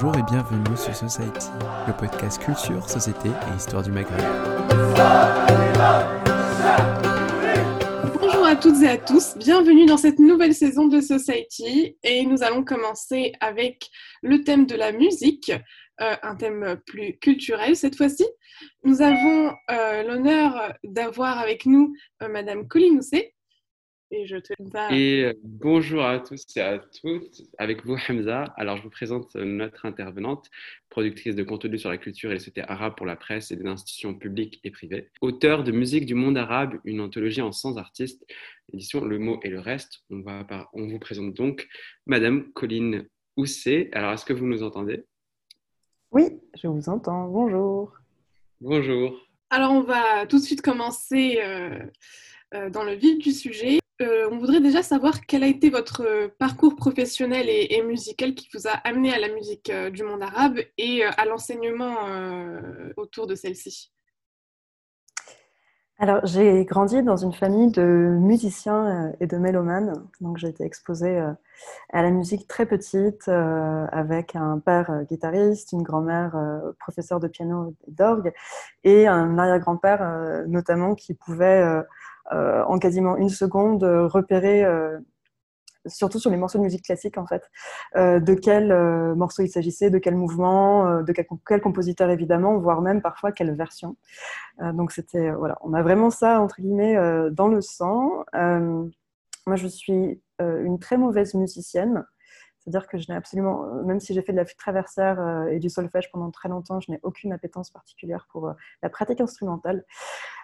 Bonjour et bienvenue sur Society, le podcast culture, société et histoire du Maghreb. Bonjour à toutes et à tous, bienvenue dans cette nouvelle saison de Society et nous allons commencer avec le thème de la musique, euh, un thème plus culturel cette fois-ci. Nous avons euh, l'honneur d'avoir avec nous euh, Madame Colline Housset, et je te Et euh, bonjour à tous et à toutes, avec vous Hamza. Alors je vous présente notre intervenante, productrice de contenu sur la culture et les sociétés arabes pour la presse et des institutions publiques et privées. Auteur de Musique du monde arabe, une anthologie en 100 artistes, édition Le mot et le reste. On, va on vous présente donc Madame Colline Housset. Alors est-ce que vous nous entendez? Oui, je vous entends. Bonjour. Bonjour. Alors on va tout de suite commencer euh, euh, dans le vif du sujet. Euh, on voudrait déjà savoir quel a été votre euh, parcours professionnel et, musical qui vous a amené à la musique euh, du monde arabe et à l'enseignement autour de celle-ci. Alors, j'ai grandi dans une famille de musiciens et de mélomanes. Donc, j'ai été exposée à la musique très petite, avec un père guitariste, une grand-mère professeur de piano et d'orgue, et un arrière-grand-père notamment qui pouvait en quasiment une seconde euh, repérer euh, surtout sur les morceaux de musique classique en fait, de quel morceau il s'agissait, de quel mouvement, de quel, compositeur évidemment, voire même parfois quelle version. donc c'était voilà, on a vraiment ça entre guillemets dans le sang. moi je suis une très mauvaise musicienne. C'est-à-dire que je n'ai absolument, euh, même si j'ai fait de la flûte traversière euh, et du solfège pendant très longtemps, je n'ai aucune appétence particulière pour euh, la pratique instrumentale.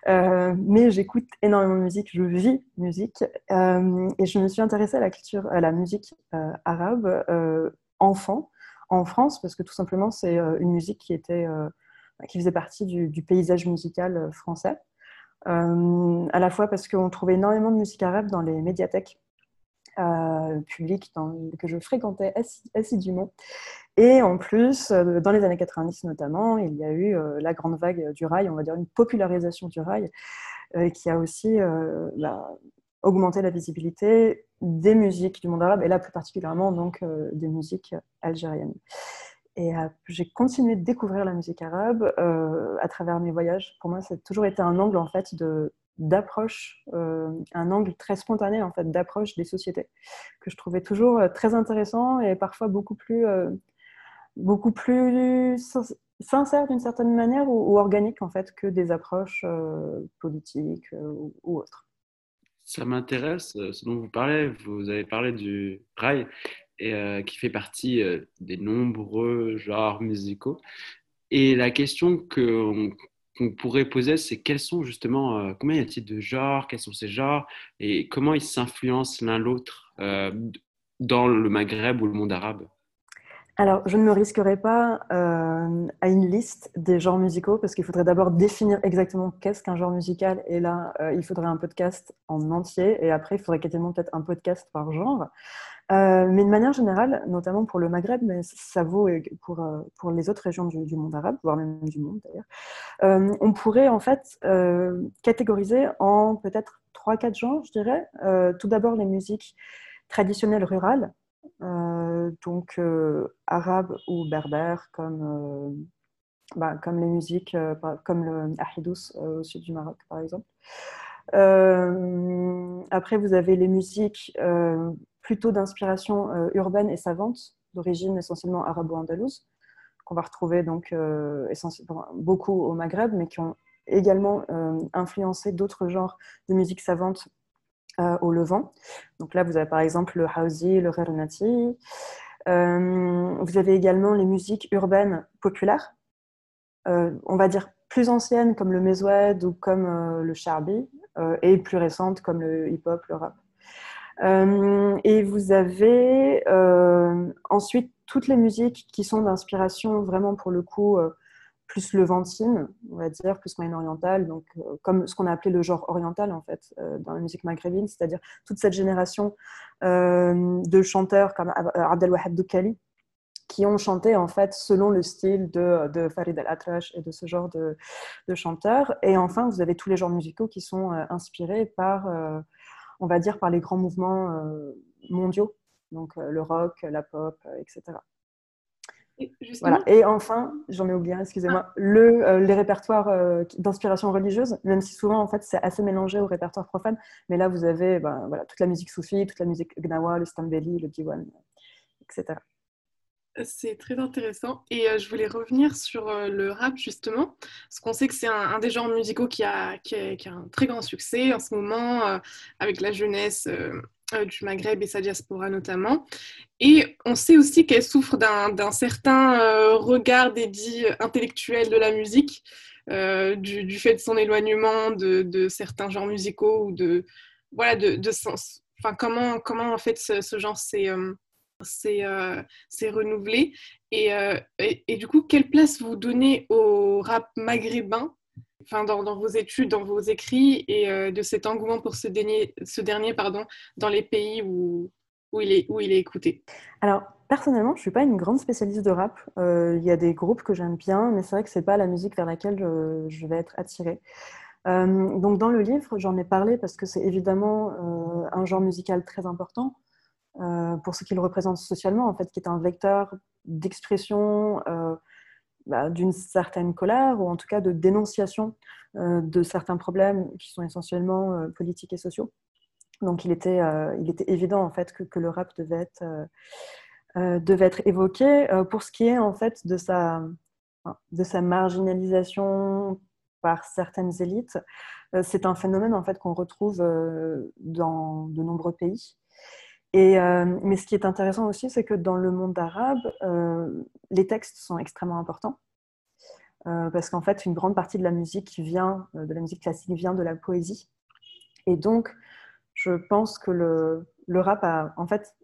mais j'écoute énormément de musique, je vis musique. et je me suis intéressée à la culture, à la musique arabe enfant en France, parce que tout simplement, c'est une musique qui, était, qui faisait partie du, du paysage musical français. à la fois parce qu'on trouvait énormément de musique arabe dans les médiathèques euh, public que je fréquentais assidûment. Et en plus, euh, dans les années 90 notamment, il y a eu euh, la grande vague du rail, on va dire une popularisation du rail, qui a aussi bah, augmenté la visibilité des musiques du monde arabe, et là plus particulièrement donc des musiques algériennes. Et j'ai continué de découvrir la musique arabe à travers mes voyages. Pour moi, ça a toujours été un angle en fait de d'approche, euh, un angle très spontané en fait d'approche des sociétés que je trouvais toujours euh, très intéressant et parfois beaucoup plus, euh, beaucoup plus sincère d'une certaine manière ou, organique en fait que des approches politiques ou, autres. Ça m'intéresse ce dont vous parlez. Vous avez parlé du rail et qui fait partie des nombreux genres musicaux. Et la question que qu'on pourrait poser, c'est quels sont justement, euh, combien y a-t-il de genres, quels sont ces genres, et comment ils s'influencent l'un l'autre euh, dans le Maghreb ou le monde arabe? Alors, je ne me risquerai pas euh, à une liste des genres musicaux parce qu'il faudrait d'abord définir exactement qu'est-ce qu'un genre musical. Et là, il faudrait un podcast en entier. Et après, il faudrait quasiment peut-être un podcast par genre. Euh, mais de manière générale, notamment pour le Maghreb, mais ça vaut pour, euh, pour les autres régions du, monde arabe, voire même du monde d'ailleurs, euh, on pourrait en fait catégoriser en peut-être trois, quatre genres, je dirais. tout d'abord les musiques traditionnelles rurales, donc arabes ou berbères, comme, bah, comme les musiques, comme le ahidous au sud du Maroc par exemple. après, vous avez les musiques plutôt d'inspiration euh, urbaine et savante, d'origine essentiellement arabo-andalouse, qu'on va retrouver donc euh, beaucoup au Maghreb, mais qui ont également euh, influencé d'autres genres de musique savante au Levant. Donc là, vous avez par exemple le Hausi, le Rernati. vous avez également les musiques urbaines populaires, on va dire plus anciennes comme le mezoued ou comme le charbi, et plus récentes comme le hip-hop, le rap. Euh, et vous avez euh, ensuite toutes les musiques qui sont d'inspiration vraiment pour le coup euh, plus levantine, on va dire, plus moyen-orientale, donc comme ce qu'on a appelé le genre oriental en fait dans la musique maghrébine, c'est-à-dire toute cette génération de chanteurs comme Abdelwahab Doukali qui ont chanté en fait selon le style de, Farid al-Atrash et de ce genre de, de, chanteurs. Et enfin, vous avez tous les genres musicaux qui sont inspirés par on va dire, par les grands mouvements euh, mondiaux, donc euh, le rock, la pop, euh, etc. Et, voilà. et enfin, j'en ai oublié, excusez-moi, ah. le, euh, les répertoires euh, d'inspiration religieuse, même si souvent en fait c'est assez mélangé au répertoire profane, mais là vous avez ben, voilà, toute la musique soufie, toute la musique gnawa, le stambeli, le diwan, etc. C'est très intéressant. Et euh, je voulais revenir sur le rap, justement, parce qu'on sait que c'est un, des genres musicaux qui a, qui, a, qui a, un très grand succès en ce moment, avec la jeunesse du Maghreb et sa diaspora notamment. Et on sait aussi qu'elle souffre d'un certain euh, regard des dits intellectuels de la musique, euh, du, fait de son éloignement de, certains genres musicaux ou de voilà de, sens. Enfin, comment comment en fait ce, genre s'est renouvelé et, du coup quelle place vous donnez au rap maghrébin enfin, dans, vos études, dans vos écrits, et euh, de cet engouement pour ce dernier, ce dernier pardon, dans les pays où, où, il est, où il est écouté Alors, personnellement, je ne suis pas une grande spécialiste de rap. Euh, il y a des groupes que j'aime bien, mais c'est vrai que ce n'est pas la musique vers laquelle je, vais être attirée. Euh, donc, dans le livre, j'en ai parlé parce que c'est évidemment un genre musical très important. pour ce qu'il représente socialement, en fait, qui est un vecteur d'expression, bah, d'une certaine colère ou en tout cas de dénonciation euh, de certains problèmes qui sont essentiellement euh, politiques et sociaux. Donc il était, euh, il était évident en fait que, que le rap devait être, devait être évoqué. pour ce qui est en fait de sa, de sa marginalisation par certaines élites, c'est un phénomène en fait qu'on retrouve dans de nombreux pays. Euh, mais ce qui est intéressant aussi, c'est que dans le monde arabe, euh, les textes sont extrêmement importants. Euh, parce qu'en fait, une grande partie de la musique vient, de la musique classique vient de la poésie. Et donc, je pense que le, rap a, en fait,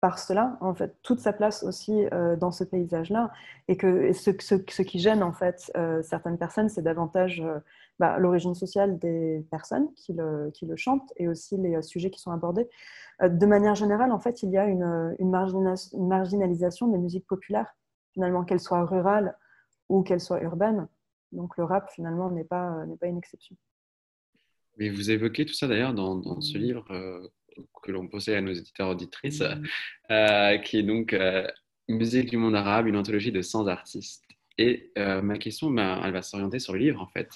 par cela, en fait, toute sa place aussi dans ce paysage-là. Et que ce, ce, qui gêne, en fait, certaines personnes, c'est davantage bah, l'origine sociale des personnes qui le, qui le, chantent et aussi les sujets qui sont abordés. Euh, de manière générale, en fait, il y a une, une, marginalisation des musiques populaires, finalement, qu'elles soient rurales ou qu'elles soient urbaines. Donc le rap, finalement, n'est pas, une exception. Mais vous évoquez tout ça d'ailleurs dans, dans, ce livre euh, que l'on possède à nos éditeurs auditrices, euh, qui est donc Musique du monde arabe, une anthologie de 100 artistes. Et ma question, ben, elle va s'orienter sur le livre en fait.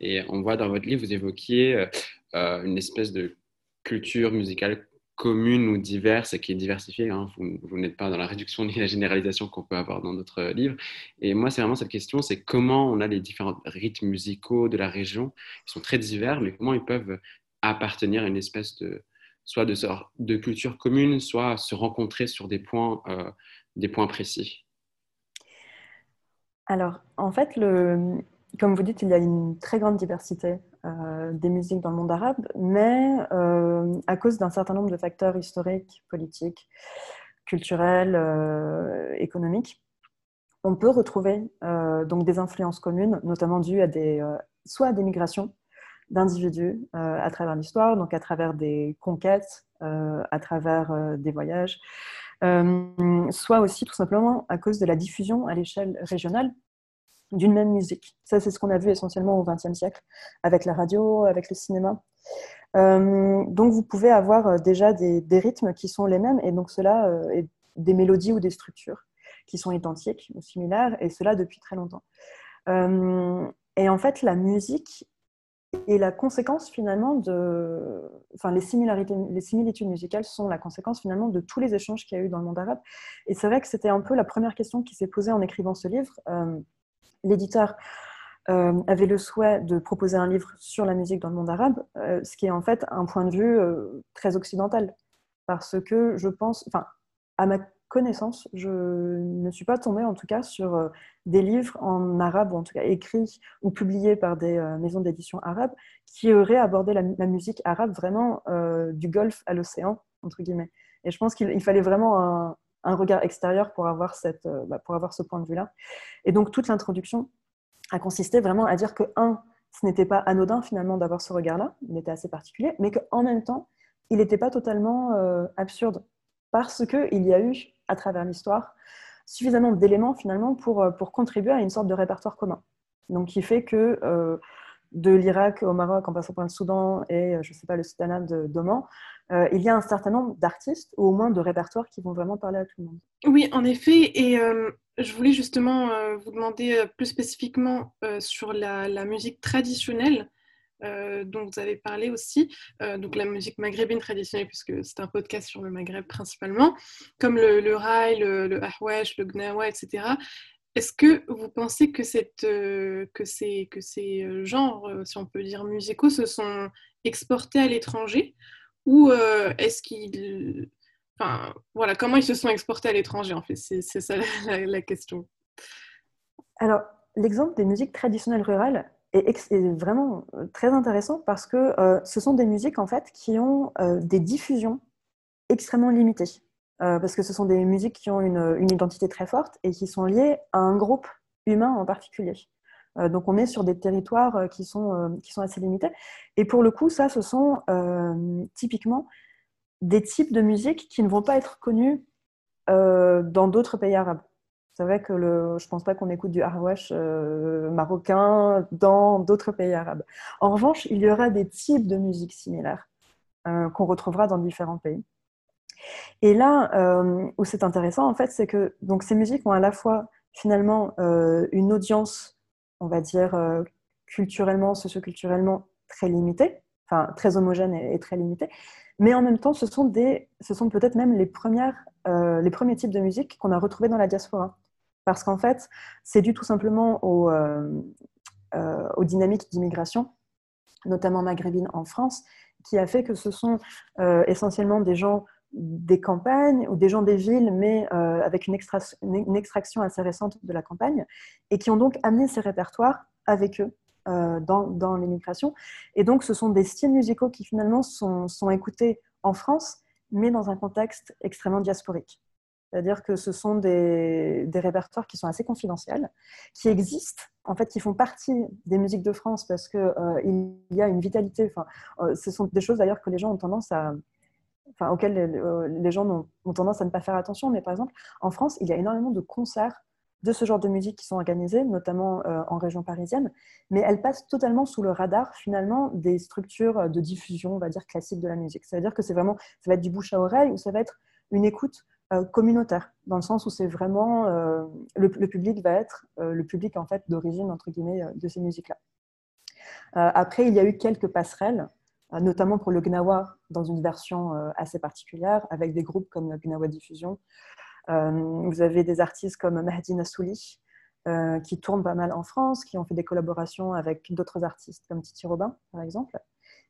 Et on voit dans votre livre, vous évoquiez une espèce de culture musicale commune ou diverse et qui est diversifiée. Hein. Vous, n'êtes pas dans la réduction ni la généralisation qu'on peut avoir dans notre livre. Et moi, c'est vraiment cette question, c'est comment on a les différents rythmes musicaux de la région. Ils sont très divers, mais comment ils peuvent appartenir à une espèce de soit de, de culture commune, soit se rencontrer sur des points, euh, des points précis. Alors, en fait, comme vous dites, il y a une très grande diversité euh, des musiques dans le monde arabe, mais euh, à cause d'un certain nombre de facteurs historiques, politiques, culturels, euh, économiques, on peut retrouver donc des influences communes, notamment dues à des, soit à des migrations d'individus à travers l'histoire, donc à travers des conquêtes, à travers des voyages, soit aussi tout simplement à cause de la diffusion à l'échelle régionale d'une même musique. Ça, c'est ce qu'on a vu essentiellement au XXe siècle, avec la radio, avec le cinéma. Euh, donc, vous pouvez avoir euh, déjà des, rythmes qui sont les mêmes, et donc cela, euh, des mélodies ou des structures qui sont identiques ou similaires, et cela depuis très longtemps. et en fait, la musique est la conséquence finalement de. Enfin, les, similitudes musicales sont la conséquence finalement de tous les échanges qu'il y a eu dans le monde arabe. Et c'est vrai que c'était un peu la première question qui s'est posée en écrivant ce livre l'éditeur euh, avait le souhait de proposer un livre sur la musique dans le monde arabe, euh, ce qui est en fait un point de vue euh, très occidental. Parce que je pense, enfin, à ma connaissance, je ne suis pas tombée en tout cas sur des livres en arabe, ou en tout cas écrits ou publiés par des maisons d'édition arabes, qui auraient abordé la, musique arabe vraiment du golfe à l'océan, entre guillemets. Et je pense qu'il fallait vraiment un, regard extérieur pour avoir, cette, euh, bah, pour avoir ce point de vue-là. Et donc, toute l'introduction a consisté vraiment à dire que, un, ce n'était pas anodin finalement d'avoir ce regard-là, il était assez particulier, mais qu'en même temps, il n'était pas totalement euh, absurde, parce qu'il y a eu, à travers l'histoire, suffisamment d'éléments finalement pour, euh, pour contribuer à une sorte de répertoire commun. Donc, qui fait que de l'Irak au Maroc en passant par le Soudan et, je ne sais pas, le Sultanat d'Oman, il y a un certain nombre d'artistes, ou au moins de répertoires, qui vont vraiment parler à tout le monde. Oui, en effet, et je voulais justement vous demander plus spécifiquement sur la, musique traditionnelle. Euh, dont vous avez parlé aussi, euh, donc la musique maghrébine traditionnelle, puisque c'est un podcast sur le Maghreb principalement, comme le, le rail, le, le ahwesh, le gnawa, etc. Est-ce que vous pensez que, cette, euh, que, ces, que ces genres, si on peut dire musicaux, se sont exportés à l'étranger? Ou est-ce qu'ils. Enfin, voilà, comment ils se sont exportés à l'étranger, en fait? C'est ça la question. Alors, l'exemple des musiques traditionnelles rurales, est, vraiment euh, très intéressant parce que euh, ce sont des musiques en fait qui ont euh, des diffusions extrêmement limitées. parce que ce sont des musiques qui ont une, identité très forte et qui sont liées à un groupe humain en particulier. donc on est sur des territoires qui sont, qui sont assez limités. Et pour le coup, ça, ce sont typiquement des types de musique qui ne vont pas être connus dans d'autres pays arabes. C'est vrai que je ne pense pas qu'on écoute du harwash euh, marocain dans d'autres pays arabes. En revanche, il y aura des types de musique similaires euh, qu'on retrouvera dans différents pays. Et là euh, où c'est intéressant, en fait, c'est que donc, ces musiques ont à la fois finalement une audience, on va dire, culturellement, socioculturellement très limitée, enfin très homogène et, très limitée, mais en même temps, ce sont, ce sont peut-être même les, premières, les premiers types de musique qu'on a retrouvés dans la diaspora. Parce qu'en fait, c'est dû tout simplement euh, euh, aux, dynamiques d'immigration, notamment maghrébine en France, qui a fait que ce sont euh, essentiellement des gens des campagnes ou des gens des villes, mais avec une, extraction assez récente de la campagne, et qui ont donc amené ces répertoires avec eux dans, l'immigration. Et donc, ce sont des styles musicaux qui finalement sont, sont écoutés en France, mais dans un contexte extrêmement diasporique. C'est-à-dire que ce sont des, répertoires qui sont assez confidentiels, qui existent, en fait, qui font partie des musiques de France parce qu'il euh, y a une vitalité. Enfin, euh, ce sont des choses d'ailleurs que les gens ont tendance à, enfin, auxquelles les, euh, gens ont, tendance à ne pas faire attention. Mais par exemple, en France, il y a énormément de concerts de ce genre de musique qui sont organisés, notamment en région parisienne, mais elles passent totalement sous le radar finalement des structures de diffusion, on va dire classiques de la musique. Ça veut dire que c'est vraiment, ça va être du bouche à oreille ou ça va être une écoute communautaire, dans le sens où c'est vraiment euh, le, public va être euh, le public en fait d'origine entre guillemets de ces musiques-là. après, il y a eu quelques passerelles, notamment pour le Gnawa dans une version assez particulière, avec des groupes comme Gnawa Diffusion. vous avez des artistes comme Mahdi Nassouli, qui tournent pas mal en France, qui ont fait des collaborations avec d'autres artistes comme Titi Robin, par exemple.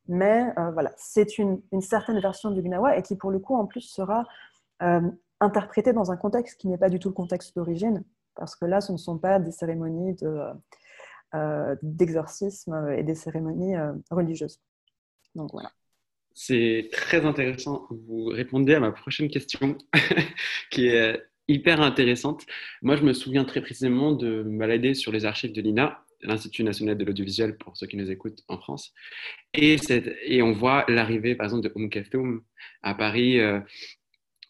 Mais voilà, c'est une, une, certaine version du Gnawa et qui, pour le coup, en plus, sera interprété dans un contexte qui n'est pas du tout le contexte d'origine, parce que là, ce ne sont pas des cérémonies euh, d'exorcisme et des cérémonies euh, religieuses. Donc voilà. C'est très intéressant. Vous répondez à ma prochaine question, qui est hyper intéressante. Moi, je me souviens très précisément de me sur les archives de l'INA, l'Institut national de l'audiovisuel pour ceux qui nous écoutent en France. Et, on voit l'arrivée, par exemple, de Oum Keftoum à Paris, euh,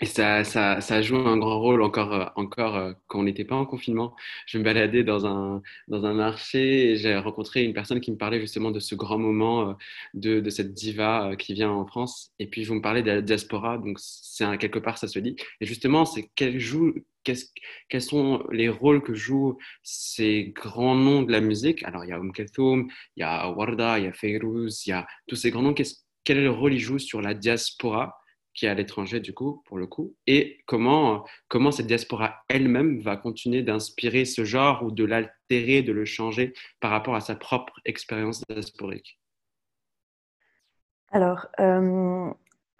et ça, ça, ça, joue un grand rôle encore, euh, encore euh, quand on n'était pas en confinement. Je me baladais dans un, dans un marché et j'ai rencontré une personne qui me parlait justement de ce grand moment euh, de, de cette diva qui vient en France. Et puis, vous me parlez de la diaspora, donc c'est quelque part, ça se dit. Et justement, c'est quel joue, quels sont les rôles que jouent ces grands noms de la musique? Alors, il y a Oum Kelthoum, il y a Warda, il y a Feyrouz, il y a tous ces grands noms. Quel est le rôle ils jouent sur la diaspora? Qui est à l'étranger du coup, pour le coup, et comment, comment cette diaspora elle-même va continuer d'inspirer ce genre ou de l'altérer, de le changer par rapport à sa propre expérience diasporique? Alors, euh,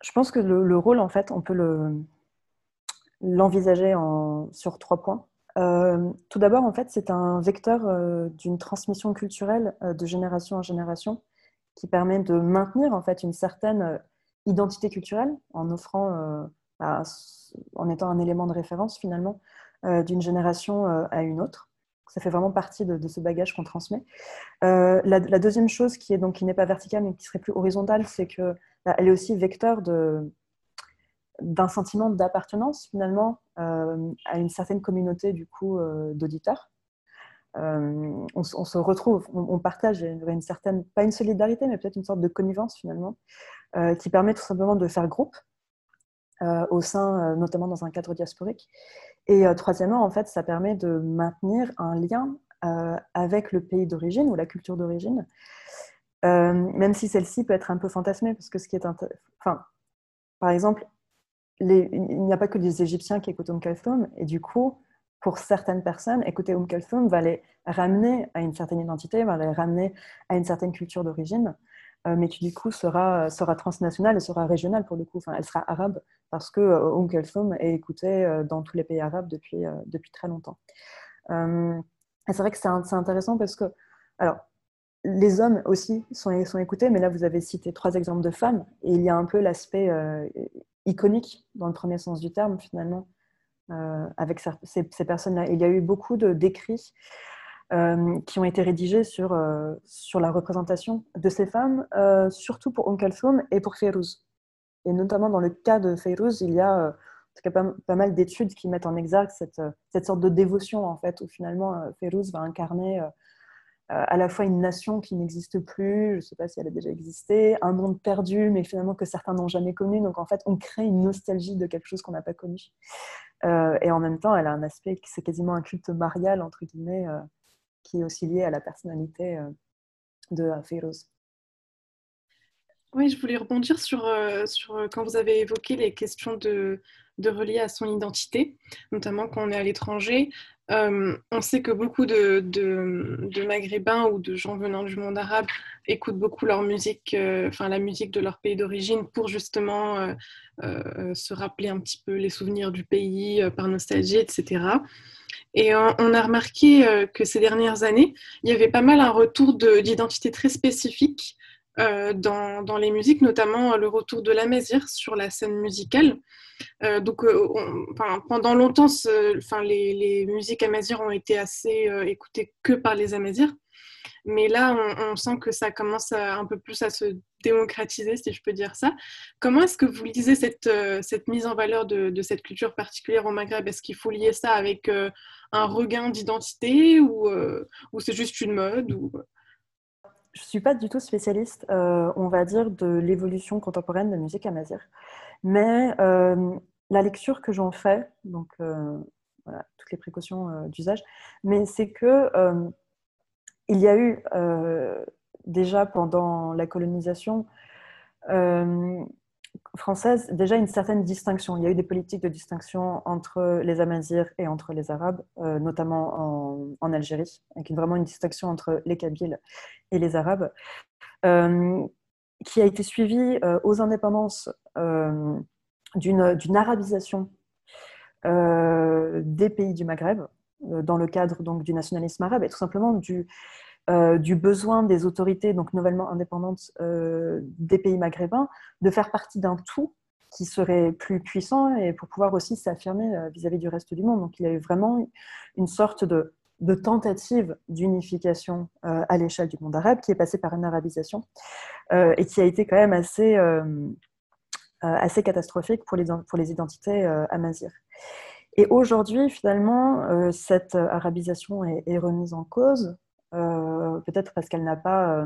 je pense que le, rôle, en fait, on peut l'envisager sur trois points. Euh, tout d'abord, en fait, c'est un vecteur euh, d'une transmission culturelle de génération en génération qui permet de maintenir en fait une certaine identité culturelle en offrant, euh, bah, en étant un élément de référence finalement euh, d'une génération euh, à une autre. Ça fait vraiment partie de, ce bagage qu'on transmet. La, deuxième chose qui est donc qui n'est pas verticale mais qui serait plus horizontale, c'est que bah, elle est aussi vecteur de d'un sentiment d'appartenance finalement à une certaine communauté du coup d'auditeurs. On, se retrouve, on, partage une certaine, pas une solidarité, mais peut-être une sorte de connivence finalement, qui permet tout simplement de faire groupe au sein, notamment dans un cadre diasporique. Et troisièmement, en fait, ça permet de maintenir un lien avec le pays d'origine ou la culture d'origine, même si celle-ci peut être un peu fantasmée, parce que ce qui est, enfin, par exemple, il n'y a pas que des Égyptiens qui écoutent Kalthoum, et du coup, pour certaines personnes, écouter Kalthoum va les ramener à une certaine identité, va les ramener à une certaine culture d'origine, euh, mais qui du coup sera, sera transnationale et sera régionale pour le coup. Enfin, elle sera arabe parce que euh, Kalthoum est écoutée euh, dans tous les pays arabes depuis, depuis très longtemps. c'est vrai que c'est intéressant parce que, alors, les hommes aussi sont, sont écoutés, mais là vous avez cité trois exemples de femmes, et il y a un peu l'aspect iconique dans le premier sens du terme finalement avec ces, personnes-là. Il y a eu beaucoup d'écrits euh, qui ont été rédigés sur, euh, sur la représentation de ces femmes, surtout pour Kalthoum et pour Fayrouz. Et notamment dans le cas de Fayrouz, il y a pas, mal d'études qui mettent en exergue cette, cette, sorte de dévotion en fait, où finalement Fayrouz va incarner euh, à la fois une nation qui n'existe plus, je ne sais pas si elle a déjà existé, un monde perdu, mais finalement que certains n'ont jamais connu. Donc en fait, on crée une nostalgie de quelque chose qu'on n'a pas connu. Euh, et en même temps, elle a un aspect c'est quasiment un culte marial, entre guillemets, euh, qui est aussi lié à la personnalité de Féroz. Oui, je voulais rebondir sur, sur quand vous avez évoqué les questions de, de relier à son identité, notamment quand on est à l'étranger. Euh, on sait que beaucoup de, Maghrébins ou de gens venant du monde arabe écoutent beaucoup leur musique, euh, enfin la musique de leur pays d'origine pour justement euh, se rappeler un petit peu les souvenirs du pays par nostalgie, etc. Et on, a remarqué que ces dernières années, il y avait pas mal un retour d'identité très spécifique dans, les musiques, notamment le retour de la sur la scène musicale. Euh, donc, euh, pendant longtemps, les, les, musiques amazirs ont été assez euh, écoutées que par les amazirs. Mais là, on, sent que ça commence un peu plus à se démocratiser, si je peux dire ça. Comment est-ce que vous lisez cette, cette mise en valeur de, cette culture particulière au Maghreb? Est-ce qu'il faut lier ça avec un regain d'identité ou, ou c'est juste une mode. Je ne suis pas du tout spécialiste, on va dire, de l'évolution contemporaine de la musique amazigh. Mais euh, la lecture que j'en fais, donc euh, voilà, toutes les précautions euh, d'usage, mais c'est que il y a eu déjà pendant la colonisation française déjà une certaine distinction. Il y a eu des politiques de distinction entre les Amazirs et entre les Arabes, notamment en, Algérie, avec vraiment une distinction entre les Kabyles et les Arabes qui a été suivi euh, aux indépendances euh, d'une arabisation euh, des pays du Maghreb, dans le cadre donc, du nationalisme arabe, et tout simplement du, du besoin des autorités donc nouvellement indépendantes des pays maghrébins de faire partie d'un tout qui serait plus puissant et pour pouvoir aussi s'affirmer vis-à-vis du reste du monde. Donc il y a eu vraiment une sorte de tentative d'unification euh, à l'échelle du monde arabe qui est passée par une arabisation euh, et qui a été quand même assez, euh, assez catastrophique pour les, pour les identités amazighes. Et aujourd'hui, finalement, cette arabisation est, remise en cause, peut-être parce qu'elle n'a pas,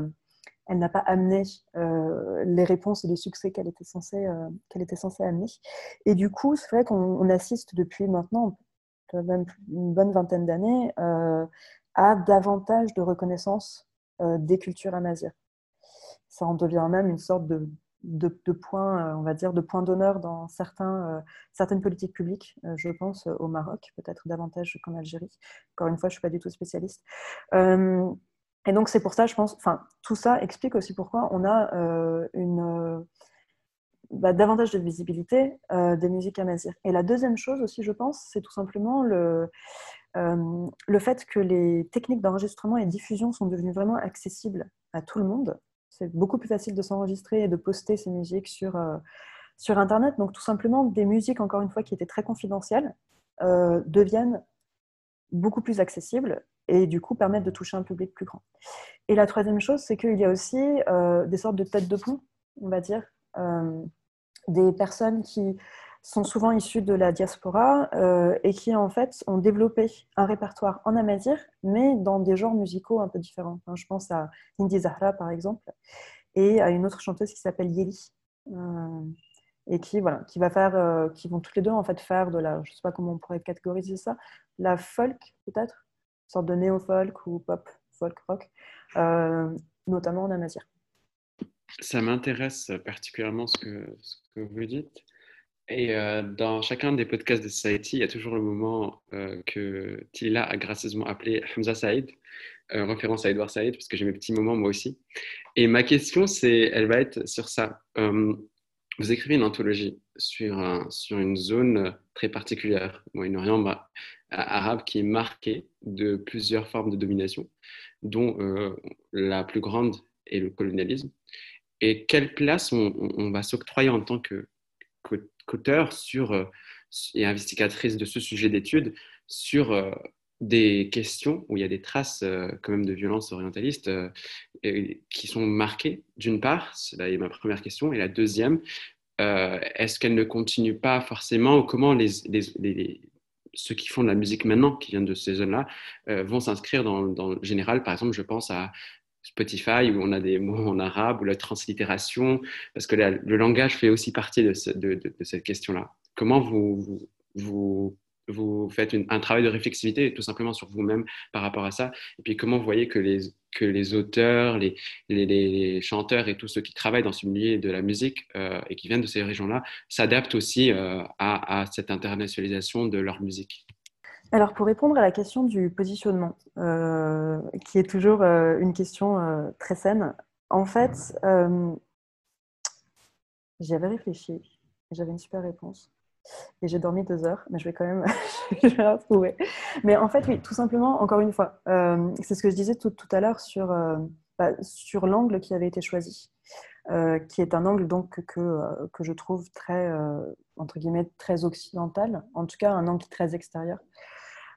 elle n'a pas amené les réponses et les succès qu'elle était, censée, qu'elle était censée amener. Et du coup, c'est vrai qu'on assiste depuis maintenant même une bonne vingtaine d'années, euh, à davantage de reconnaissance euh, des cultures amazirs. Ça en devient même une sorte de, de, point, euh, on va dire, de point d'honneur dans certains, certaines politiques publiques. je pense au Maroc, peut-être davantage qu'en Algérie. Encore une fois, je ne suis pas du tout spécialiste. et donc, c'est pour ça, je pense, enfin, tout ça explique aussi pourquoi on a une bah, davantage de visibilité euh, des musiques amazirs. Et la deuxième chose aussi, je pense, c'est tout simplement le, euh, le fait que les techniques d'enregistrement et diffusion sont devenues vraiment accessibles à tout le monde. C'est beaucoup plus facile de s'enregistrer et de poster ces musiques sur, euh, sur Internet. Donc tout simplement, des musiques, encore une fois, qui étaient très confidentielles, deviennent beaucoup plus accessibles et du coup permettent de toucher un public plus grand. Et la troisième chose, c'est qu'il y a aussi des sortes de têtes de pont, on va dire, des personnes qui sont souvent issus de la diaspora et qui en fait ont développé un répertoire en amazigh, mais dans des genres musicaux un peu différents. je pense à Indy Zahra par exemple, et à une autre chanteuse qui s'appelle Yeli, et qui voilà, qui va faire, qui vont toutes les deux en fait faire de la, je sais pas comment on pourrait catégoriser ça, la folk peut-être, une sorte de néo-folk ou pop folk rock, notamment en amazigh. Ça m'intéresse particulièrement ce ce que vous dites. Et euh, dans chacun des podcasts de Society, il y a toujours le moment euh, que Tila a gracieusement appelé Hamza Saïd, euh, référence à Edouard Saïd, parce que j'ai mes petits moments moi aussi. Et ma question, c'est, elle va être sur ça. vous écrivez une anthologie sur, sur une zone très particulière, Moyen-Orient bah, arabe, qui est marquée de plusieurs formes de domination, dont la plus grande est le colonialisme et quelle place on, va s'octroyer en tant qu'auteur sur, euh, et investigatrice de ce sujet d'étude sur euh, des questions où il y a des traces euh, quand même de violence orientaliste qui sont marquées, d'une part, c'est ma première question, et la deuxième, est-ce qu'elle ne continue pas forcément, ou comment les, ceux qui font de la musique maintenant, qui viennent de ces zones-là, vont s'inscrire dans, dans, le général? Par exemple, je pense à Spotify où on a des mots en arabe ou la translittération, parce que le langage fait aussi partie de, cette question-là. Comment vous, faites un travail de réflexivité tout simplement sur vous-même par rapport à ça? Et puis comment vous voyez que les, que les auteurs, les, les, chanteurs et tous ceux qui travaillent dans ce milieu de la musique euh, et qui viennent de ces régions-là s'adaptent aussi euh, à cette internationalisation de leur musique? Alors, pour répondre à la question du positionnement, euh, qui est toujours euh, une question euh, très saine, en fait, j'y avais réfléchi j'avais une super réponse. Et j'ai dormi deux heures, mais je vais quand même je la retrouver. Mais en fait, oui, tout simplement, encore une fois, c'est ce que je disais tout, à l'heure sur, bah, sur l'angle qui avait été choisi. qui est un angle donc que, que je trouve très, entre guillemets, très occidental, en tout cas un angle très extérieur.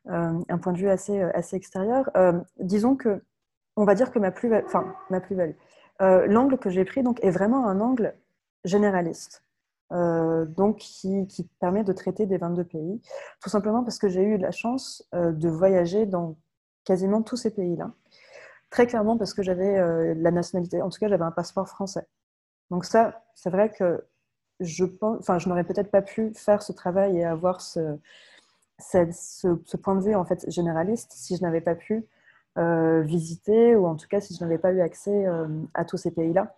Euh, un point de vue assez, euh, extérieur. Euh, disons que, on va dire que ma plus-value, enfin, ma plus-value, l'angle que j'ai pris donc, est vraiment un angle généraliste. donc qui, permet de traiter des 22 pays, tout simplement parce que j'ai eu la chance de voyager dans quasiment tous ces pays-là. Très clairement parce que j'avais la nationalité, en tout cas j'avais un passeport français. Donc ça, c'est vrai que je, enfin, je n'aurais peut-être pas pu faire ce travail et avoir ce, ce, point de vue en fait généraliste si je n'avais pas pu euh, visiter ou en tout cas si je n'avais pas eu accès euh, à tous ces pays-là.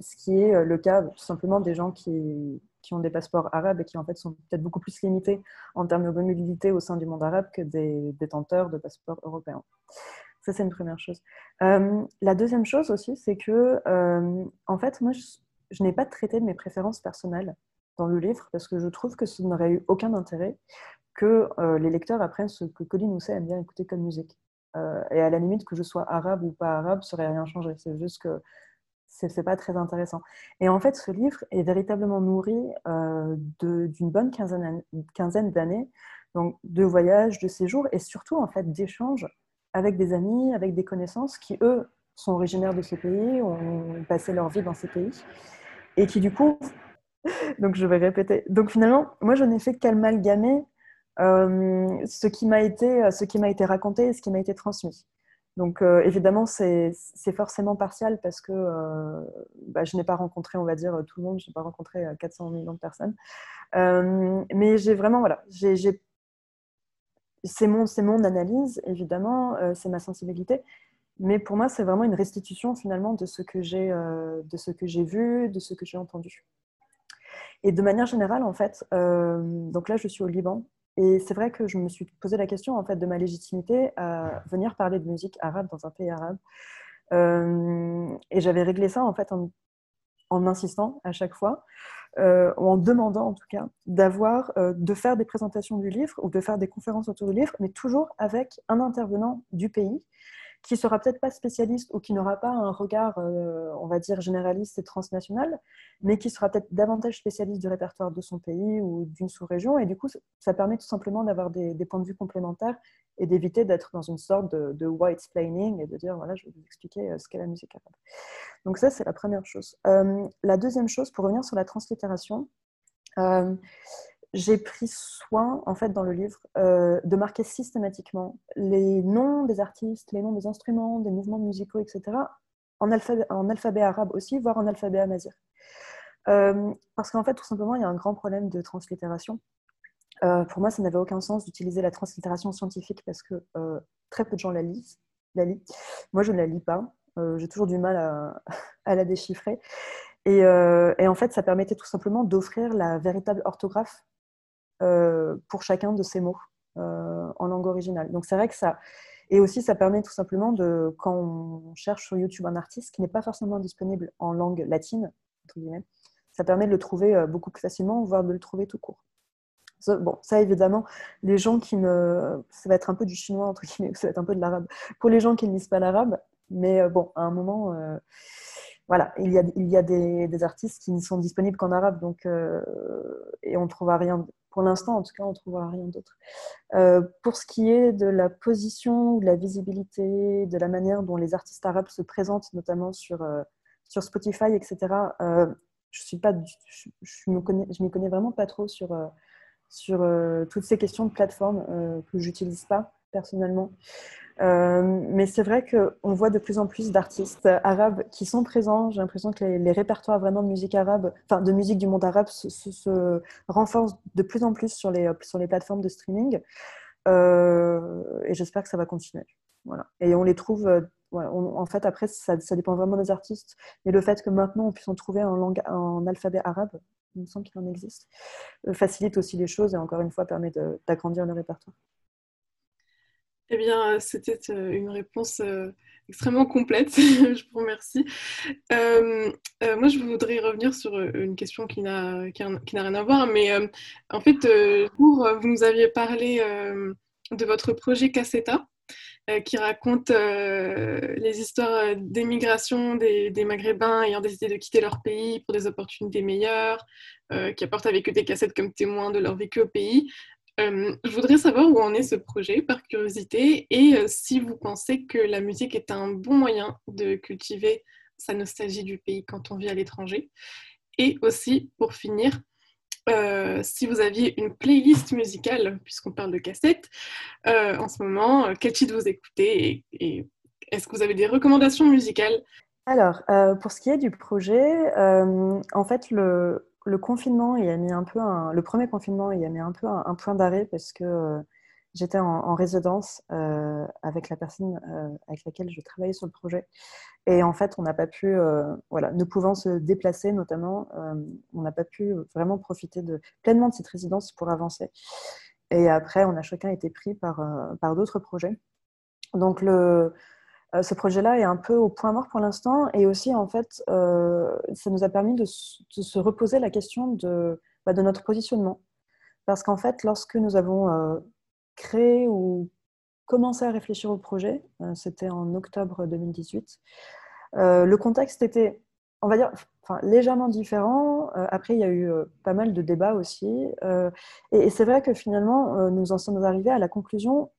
Ce qui est euh, le cas tout simplement des gens qui, qui, ont des passeports arabes et qui en fait sont peut-être beaucoup plus limités en termes de mobilité au sein du monde arabe que des détenteurs de passeports européens. Ça, c'est une première chose. la deuxième chose aussi, c'est que, en fait, moi, je, n'ai pas traité de mes préférences personnelles dans le livre parce que je trouve que ce n'aurait eu aucun intérêt que euh, les lecteurs apprennent ce que Colin Housset aime bien écouter comme musique. Euh, et à la limite, que je sois arabe ou pas arabe, ça n'aurait rien changé. C'est juste que c'est pas très intéressant. Et en fait, ce livre est véritablement nourri euh, d'une bonne quinzaine d'années, donc de voyages, de séjours et surtout en fait d'échanges avec des amis, avec des connaissances qui eux sont originaires de ce pays, ont passé leur vie dans ces pays et qui du coup, donc je vais répéter. Donc finalement, moi je n'ai fait qu'amalgamer ce qui m'a été, ce qui m'a été raconté et ce qui m'a été transmis. Donc euh, évidemment, c'est forcément partial parce que euh, bah, je n'ai pas rencontré, on va dire, tout le monde, je n'ai pas rencontré 400 millions de personnes. mais j'ai vraiment, voilà, c'est mon, analyse, évidemment, c'est ma sensibilité. Mais pour moi, c'est vraiment une restitution finalement de ce que j'ai vu, de ce que j'ai entendu. Et de manière générale, en fait, donc là, je suis au Liban et c'est vrai que je me suis posé la question en fait de ma légitimité à venir parler de musique arabe dans un pays arabe. Euh, et j'avais réglé ça en fait en, en insistant à chaque fois, euh, ou en demandant en tout cas, d'avoir, euh, de faire des présentations du livre ou de faire des conférences autour du livre, mais toujours avec un intervenant du pays qui sera peut-être pas spécialiste ou qui n'aura pas un regard, euh, on va dire, généraliste et transnational, mais qui sera peut-être davantage spécialiste du répertoire de son pays ou d'une sous-région. Et du coup, ça permet tout simplement d'avoir des, points de vue complémentaires et d'éviter d'être dans une sorte de, de white explaining et de dire, voilà, je vais vous expliquer euh, ce qu'est la musique arabe. Donc ça, c'est la première chose. Euh, la deuxième chose, pour revenir sur la translittération, j'ai pris soin, en fait, dans le livre, de marquer systématiquement les noms des artistes, les noms des instruments, des mouvements musicaux, etc., en alphabet, arabe aussi, voire en alphabet amazir. parce qu'en fait, tout simplement, il y a un grand problème de translittération. pour moi, ça n'avait aucun sens d'utiliser la translittération scientifique parce que très peu de gens la lisent. Moi, je ne la lis pas. J'ai toujours du mal à, la déchiffrer. Euh, et, en fait, ça permettait tout simplement d'offrir la véritable orthographe euh, pour chacun de ces mots euh, en langue originale. Donc c'est vrai que ça... Et aussi, ça permet tout simplement de, quand on cherche sur YouTube un artiste qui n'est pas forcément disponible en langue latine, ça permet de le trouver beaucoup plus facilement, voire de le trouver tout court. Bon, ça évidemment, les gens qui ne. Ça va être un peu du chinois, entre guillemets, ça va être un peu de l'arabe. Pour les gens qui ne lisent pas l'arabe, mais bon, à un moment, voilà, il y a, il y a des, artistes qui ne sont disponibles qu'en arabe, donc, euh, et on ne trouvera rien, pour l'instant en tout cas, on ne trouvera rien d'autre. Euh, pour ce qui est de la position, de la visibilité, de la manière dont les artistes arabes se présentent, notamment sur, euh, sur Spotify, etc., je suis pas, je, m'y connais, connais, vraiment pas trop sur, sur toutes ces questions de plateforme que j'utilise pas personnellement. Euh, mais c'est vrai qu'on voit de plus en plus d'artistes arabes qui sont présents. J'ai l'impression que les, répertoires vraiment de musique arabe, enfin de musique du monde arabe, se, renforcent de plus en plus sur les, sur les plateformes de streaming. Euh, et j'espère que ça va continuer. Voilà. Et on les trouve, euh, en fait, après, ça, ça, dépend vraiment des artistes. Mais le fait que maintenant on puisse en trouver en, langue, en alphabet arabe, il me semble qu'il en existe, facilite aussi les choses et encore une fois permet d'agrandir le répertoire. Eh bien, c'était euh, une réponse euh, extrêmement complète. je vous remercie. Euh, moi, je voudrais revenir sur une question qui n'a rien à voir, mais en fait, pour, vous nous aviez parlé de votre projet Cassetta. qui raconte les histoires d'émigration des, des, Maghrébins ayant décidé de quitter leur pays pour des opportunités meilleures, qui apportent avec eux des cassettes comme témoins de leur vécu au pays. Euh, je voudrais savoir où en est ce projet, par curiosité, et euh, si vous pensez que la musique est un bon moyen de cultiver sa nostalgie du pays quand on vit à l'étranger. Et aussi, pour finir, euh, si vous aviez une playlist musicale, puisqu'on parle de cassettes, en ce moment, quel titre vous écoutez et, est-ce que vous avez des recommandations musicales? Alors, pour ce qui est du projet, en fait, le, le confinement, il a mis un peu le premier confinement, il a mis un peu un, point d'arrêt parce que euh, j'étais en, résidence euh, avec la personne euh, avec laquelle je travaillais sur le projet. Et en fait, on n'a pas pu, voilà, ne pouvant se déplacer notamment, on n'a pas pu vraiment profiter pleinement de cette résidence pour avancer. Et après, on a chacun été pris par, par d'autres projets. Donc, le, euh, ce projet-là est un peu au point mort pour l'instant. Et aussi, en fait, euh, ça nous a permis de, se reposer la question de, bah, de notre positionnement. Parce qu'en fait, lorsque nous avons euh, créé ou commencé à réfléchir au projet, c'était en octobre 2018, le contexte était, on va dire, légèrement différent. après, il y a eu pas mal de débats aussi. et, et c'est vrai que finalement, nous en sommes arrivés à la conclusion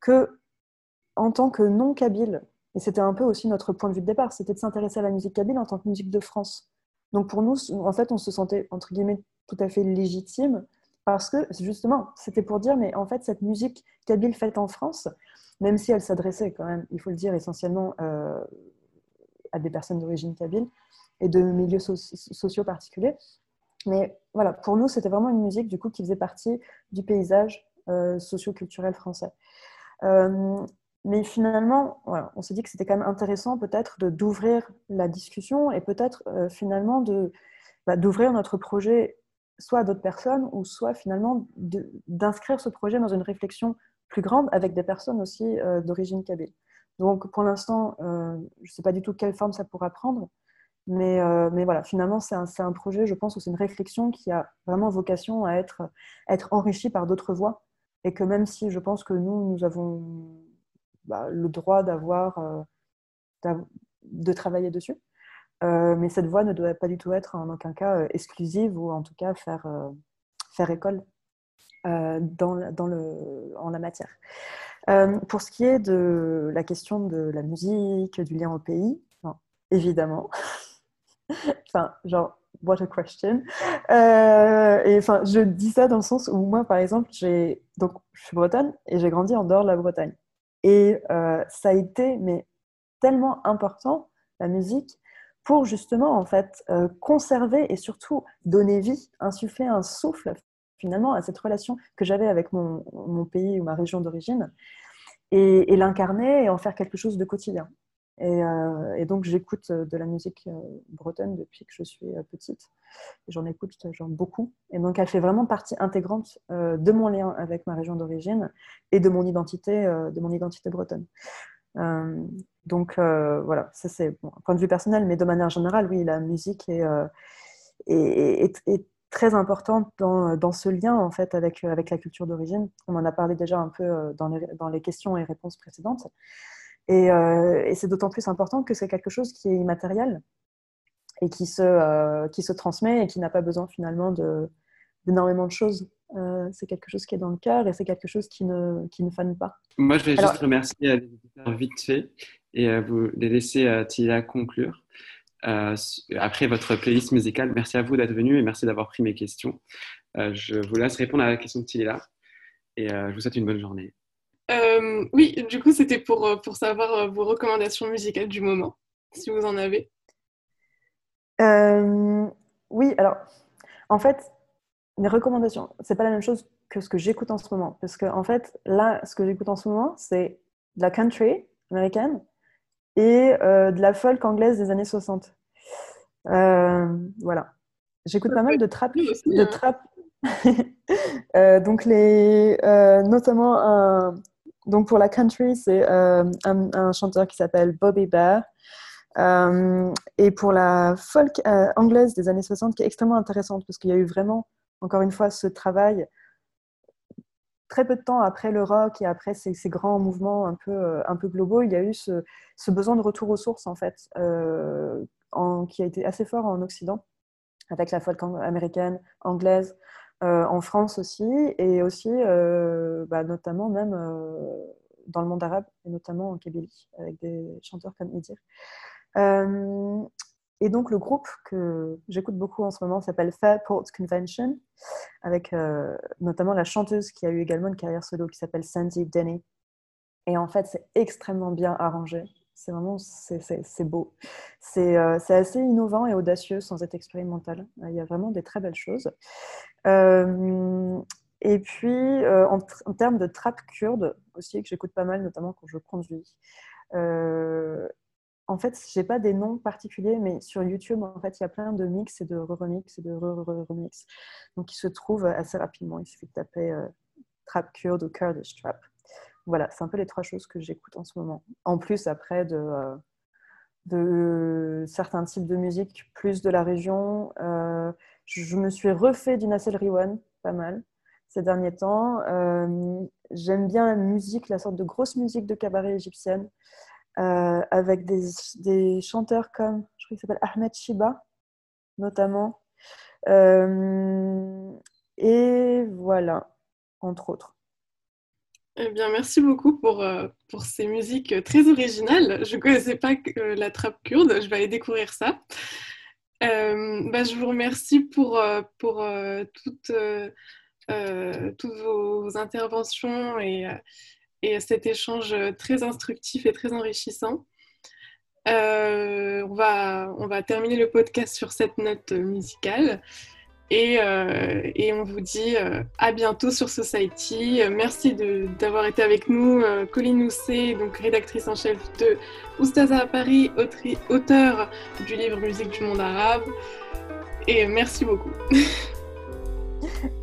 que en tant que non-kabyle, et c'était un peu aussi notre point de vue de départ, c'était de s'intéresser à la musique kabyle en tant que musique de France. Donc pour nous, en fait, on se sentait, entre guillemets, tout à fait légitime, parce que justement, c'était pour dire, mais en fait, cette musique kabyle faite en France, même si elle s'adressait quand même, il faut le dire, essentiellement euh, à des personnes d'origine kabyle et de milieux sociaux particuliers, mais voilà, pour nous, c'était vraiment une musique du coup qui faisait partie du paysage euh, socio-culturel français. Euh, mais finalement, on s'est dit que c'était quand même intéressant peut-être d'ouvrir la discussion et peut-être euh, finalement de, bah, d'ouvrir notre projet soit à d'autres personnes ou soit finalement d'inscrire ce projet dans une réflexion plus grande avec des personnes aussi euh, d'origine kabyle. Donc pour l'instant, euh, je ne sais pas du tout quelle forme ça pourra prendre, mais, mais voilà, finalement c'est un, un, projet, je pense, ou c'est une réflexion qui a vraiment vocation à être, être enrichie par d'autres voix et que même si je pense que nous, nous avons bah, le droit d'avoir, euh, de travailler dessus. Euh, mais cette voie ne doit pas du tout être en aucun cas euh, exclusive ou en tout cas faire, faire école dans, dans le, en la matière. pour ce qui est de la question de la musique, du lien au pays, évidemment. enfin, genre, what a question. Et enfin, je dis ça dans le sens où moi, par exemple, j'ai donc je suis bretonne et j'ai grandi en dehors de la Bretagne. Et euh, ça a été mais tellement important la musique pour justement en fait euh, conserver et surtout donner vie, insuffler un souffle finalement à cette relation que j'avais avec mon, pays ou ma région d'origine et l'incarner et en faire quelque chose de quotidien. Euh, et, donc, j'écoute euh, de la musique euh, bretonne depuis que je suis petite. J'en écoute genre, beaucoup. Et donc, elle fait vraiment partie intégrante de mon lien avec ma région d'origine et de mon identité, de mon identité bretonne. donc, voilà, ça c'est un point de vue personnel, mais de manière générale, oui, la musique est, est, est, très importante dans, dans, ce lien en fait avec, avec la culture d'origine. On en a parlé déjà un peu dans les, dans les questions et réponses précédentes. Euh, et, c'est d'autant plus important que c'est quelque chose qui est immatériel et qui se, euh, qui se transmet et qui n'a pas besoin finalement d'énormément de, choses. Euh, c'est quelque chose qui est dans le cœur et c'est quelque chose qui ne, qui ne fane pas. Moi, je vais juste remercier les éditeurs vite fait et vous les laisser Tila conclure. après votre playlist musicale, merci à vous d'être venu et merci d'avoir pris mes questions. je vous laisse répondre à la question de Tila et je vous souhaite une bonne journée. Euh, oui, du coup, c'était pour, euh, pour savoir euh, vos recommandations musicales du moment, si vous en avez. oui, alors, en fait, mes recommandations, c'est pas la même chose que ce que j'écoute en ce moment. Parce que, en fait, là, ce que j'écoute en ce moment, c'est de la country américaine et de la folk anglaise des années 60. voilà. J'écoute pas mal de trap, de hein. trap. donc les, notamment un, donc pour la country, c'est euh, un, chanteur qui s'appelle Bobby Bear. Euh, et pour la folk euh, anglaise des années 60, qui est extrêmement intéressante, parce qu'il y a eu vraiment, encore une fois, ce travail très peu de temps après le rock et après ces, grands mouvements un peu, un peu globaux, il y a eu ce, besoin de retour aux sources, en fait, qui a été assez fort en Occident, avec la folk américaine, anglaise, en France aussi, et aussi euh, bah, notamment même euh, dans le monde arabe, et notamment en Kabylie, avec des chanteurs comme Idir. et donc le groupe que j'écoute beaucoup en ce moment s'appelle Fairport Convention, avec notamment la chanteuse qui a eu également une carrière solo qui s'appelle Sandy Denny. Et en fait, c'est extrêmement bien arrangé. C'est vraiment c'est beau. C'est assez innovant et audacieux sans être expérimental. Il y a vraiment des très belles choses. Euh, et puis, euh, en, termes de trap kurde aussi, que j'écoute pas mal, notamment quand je conduis. Euh, en fait, j'ai pas des noms particuliers, mais sur YouTube, en fait, il y a plein de mix et de remix et de re-remix. Donc, ils se trouvent assez rapidement. Il suffit de taper trap kurde ou Kurdish trap. Voilà, c'est un peu les trois choses que j'écoute en ce moment. En plus, après, de, de certains types de musique, plus de la région. Je me suis refait du Nassel Riwan, pas mal, ces derniers temps. Euh, j'aime bien la musique, la sorte de grosse musique de cabaret égyptienne, euh, avec des, chanteurs comme, je crois qu'il s'appelle Ahmed Shiba, notamment. Euh, et voilà, entre autres. Eh bien, merci beaucoup pour, pour ces musiques très originales. Je ne connaissais pas la trappe kurde, je vais aller découvrir ça. Euh, bah, je vous remercie pour, euh, pour euh, toutes, toutes vos interventions et, et, cet échange très instructif et très enrichissant. on, va, on va terminer le podcast sur cette note musicale. Euh, et, on vous dit euh, à bientôt sur Society. merci d'avoir été avec nous. Euh, Colline Housset, donc rédactrice en chef de Oustaza à Paris, auteur du livre Musique du monde arabe. Et merci beaucoup.